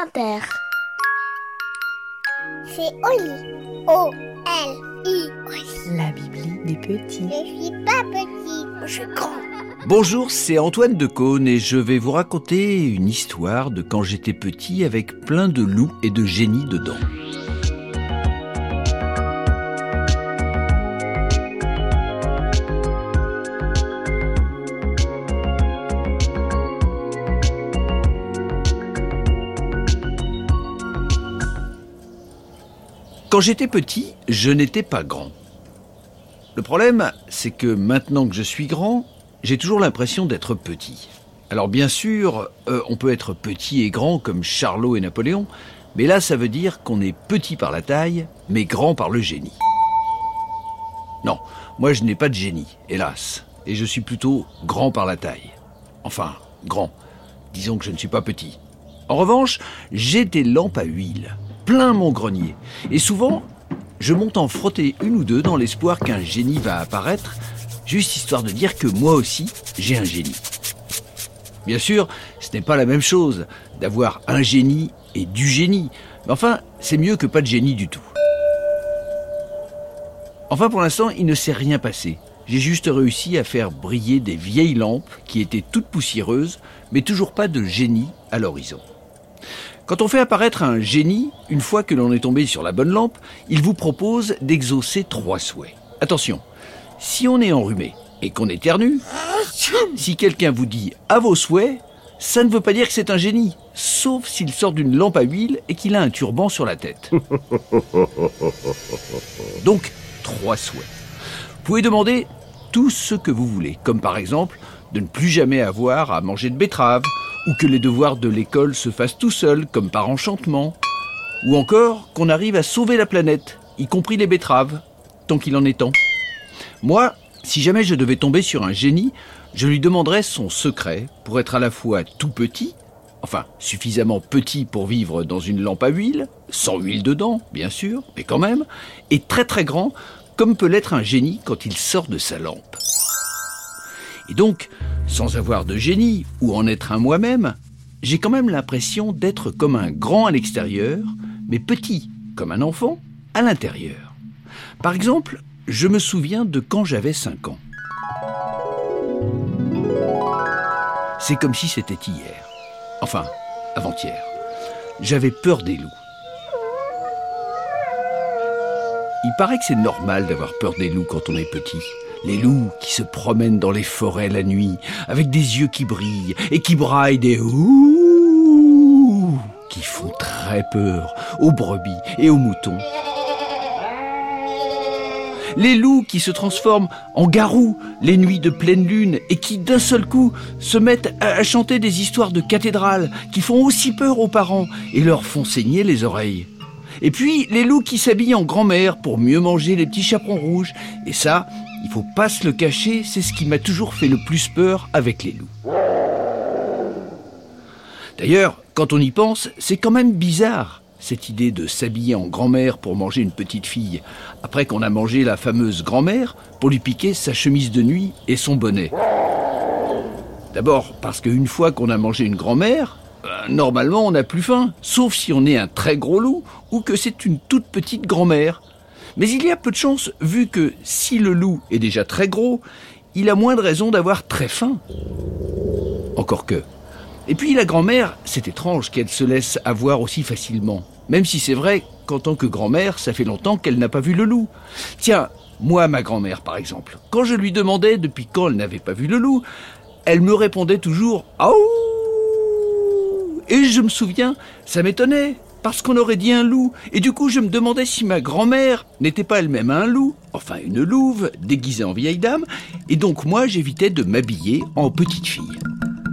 grand-père. C'est Oli. O-L-I. La Bibli des petits. Je suis pas petit, je suis grand. Bonjour, c'est Antoine de Caunes et je vais vous raconter une histoire de quand j'étais petit avec plein de loups et de génies dedans. Quand j'étais petit, je n'étais pas grand. Le problème, c'est que maintenant que je suis grand, j'ai toujours l'impression d'être petit. Alors bien sûr, euh, on peut être petit et grand comme Charlot et Napoléon, mais là ça veut dire qu'on est petit par la taille, mais grand par le génie. Non, moi je n'ai pas de génie, hélas, et je suis plutôt grand par la taille. Enfin, grand. Disons que je ne suis pas petit. En revanche, j'ai des lampes à huile plein mon grenier. Et souvent, je monte en frotter une ou deux dans l'espoir qu'un génie va apparaître, juste histoire de dire que moi aussi, j'ai un génie. Bien sûr, ce n'est pas la même chose d'avoir un génie et du génie. Mais enfin, c'est mieux que pas de génie du tout. Enfin, pour l'instant, il ne s'est rien passé. J'ai juste réussi à faire briller des vieilles lampes qui étaient toutes poussiéreuses, mais toujours pas de génie à l'horizon. Quand on fait apparaître un génie, une fois que l'on est tombé sur la bonne lampe, il vous propose d'exaucer trois souhaits. Attention, si on est enrhumé et qu'on éternue, si quelqu'un vous dit à vos souhaits, ça ne veut pas dire que c'est un génie, sauf s'il sort d'une lampe à huile et qu'il a un turban sur la tête. Donc, trois souhaits. Vous pouvez demander tout ce que vous voulez, comme par exemple de ne plus jamais avoir à manger de betterave, ou que les devoirs de l'école se fassent tout seuls, comme par enchantement, ou encore qu'on arrive à sauver la planète, y compris les betteraves, tant qu'il en est temps. Moi, si jamais je devais tomber sur un génie, je lui demanderais son secret pour être à la fois tout petit, enfin suffisamment petit pour vivre dans une lampe à huile, sans huile dedans, bien sûr, mais quand même, et très très grand, comme peut l'être un génie quand il sort de sa lampe. Et donc, sans avoir de génie ou en être un moi-même, j'ai quand même l'impression d'être comme un grand à l'extérieur, mais petit, comme un enfant, à l'intérieur. Par exemple, je me souviens de quand j'avais 5 ans. C'est comme si c'était hier. Enfin, avant-hier. J'avais peur des loups. Il paraît que c'est normal d'avoir peur des loups quand on est petit. Les loups qui se promènent dans les forêts la nuit, avec des yeux qui brillent et qui braillent des ouh qui font très peur aux brebis et aux moutons. Les loups qui se transforment en garous les nuits de pleine lune et qui d'un seul coup se mettent à chanter des histoires de cathédrales qui font aussi peur aux parents et leur font saigner les oreilles. Et puis les loups qui s'habillent en grand-mère pour mieux manger les petits chaperons rouges. Et ça, il faut pas se le cacher, c'est ce qui m'a toujours fait le plus peur avec les loups. D'ailleurs, quand on y pense, c'est quand même bizarre, cette idée de s'habiller en grand-mère pour manger une petite fille, après qu'on a mangé la fameuse grand-mère pour lui piquer sa chemise de nuit et son bonnet. D'abord parce qu'une fois qu'on a mangé une grand-mère, euh, normalement on n'a plus faim, sauf si on est un très gros loup ou que c'est une toute petite grand-mère. Mais il y a peu de chance, vu que si le loup est déjà très gros, il a moins de raisons d'avoir très faim. Encore que. Et puis la grand-mère, c'est étrange qu'elle se laisse avoir aussi facilement. Même si c'est vrai qu'en tant que grand-mère, ça fait longtemps qu'elle n'a pas vu le loup. Tiens, moi, ma grand-mère, par exemple, quand je lui demandais depuis quand elle n'avait pas vu le loup, elle me répondait toujours Ah Et je me souviens, ça m'étonnait parce qu'on aurait dit un loup, et du coup je me demandais si ma grand-mère n'était pas elle-même un loup, enfin une louve, déguisée en vieille dame, et donc moi j'évitais de m'habiller en petite fille,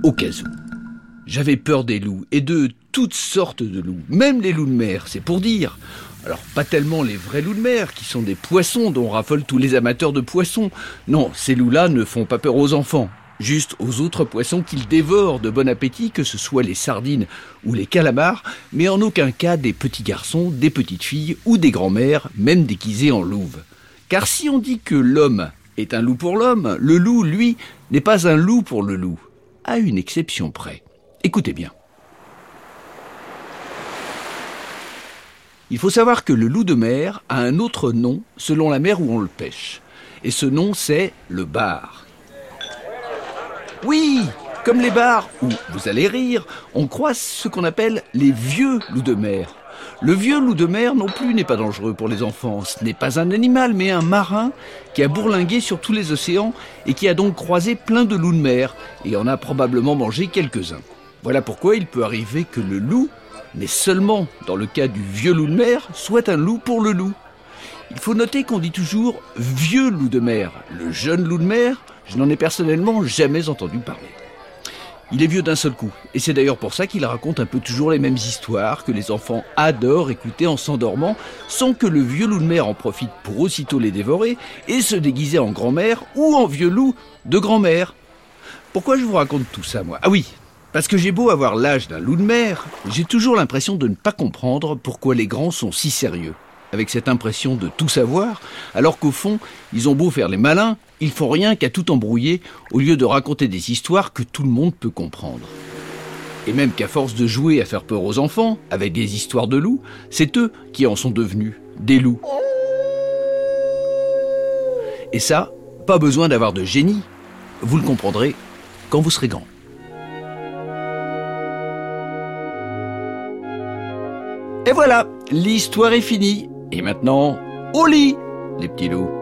au cas où. J'avais peur des loups, et de toutes sortes de loups, même les loups de mer, c'est pour dire. Alors pas tellement les vrais loups de mer, qui sont des poissons dont raffolent tous les amateurs de poissons. Non, ces loups-là ne font pas peur aux enfants juste aux autres poissons qu'ils dévorent de bon appétit, que ce soit les sardines ou les calamars, mais en aucun cas des petits garçons, des petites filles ou des grands-mères, même déguisés en louves. Car si on dit que l'homme est un loup pour l'homme, le loup, lui, n'est pas un loup pour le loup, à une exception près. Écoutez bien. Il faut savoir que le loup de mer a un autre nom selon la mer où on le pêche. Et ce nom, c'est le bar. Oui, comme les bars où, vous allez rire, on croise ce qu'on appelle les vieux loups de mer. Le vieux loup de mer non plus n'est pas dangereux pour les enfants. Ce n'est pas un animal, mais un marin qui a bourlingué sur tous les océans et qui a donc croisé plein de loups de mer et en a probablement mangé quelques-uns. Voilà pourquoi il peut arriver que le loup, mais seulement dans le cas du vieux loup de mer, soit un loup pour le loup. Il faut noter qu'on dit toujours vieux loup de mer. Le jeune loup de mer, je n'en ai personnellement jamais entendu parler. Il est vieux d'un seul coup, et c'est d'ailleurs pour ça qu'il raconte un peu toujours les mêmes histoires que les enfants adorent écouter en s'endormant, sans que le vieux loup de mer en profite pour aussitôt les dévorer et se déguiser en grand-mère ou en vieux loup de grand-mère. Pourquoi je vous raconte tout ça, moi? Ah oui, parce que j'ai beau avoir l'âge d'un loup de mer, j'ai toujours l'impression de ne pas comprendre pourquoi les grands sont si sérieux avec cette impression de tout savoir, alors qu'au fond, ils ont beau faire les malins, ils font rien qu'à tout embrouiller au lieu de raconter des histoires que tout le monde peut comprendre. Et même qu'à force de jouer à faire peur aux enfants, avec des histoires de loups, c'est eux qui en sont devenus des loups. Et ça, pas besoin d'avoir de génie. Vous le comprendrez quand vous serez grand. Et voilà, l'histoire est finie. Et maintenant, au lit, les petits loups.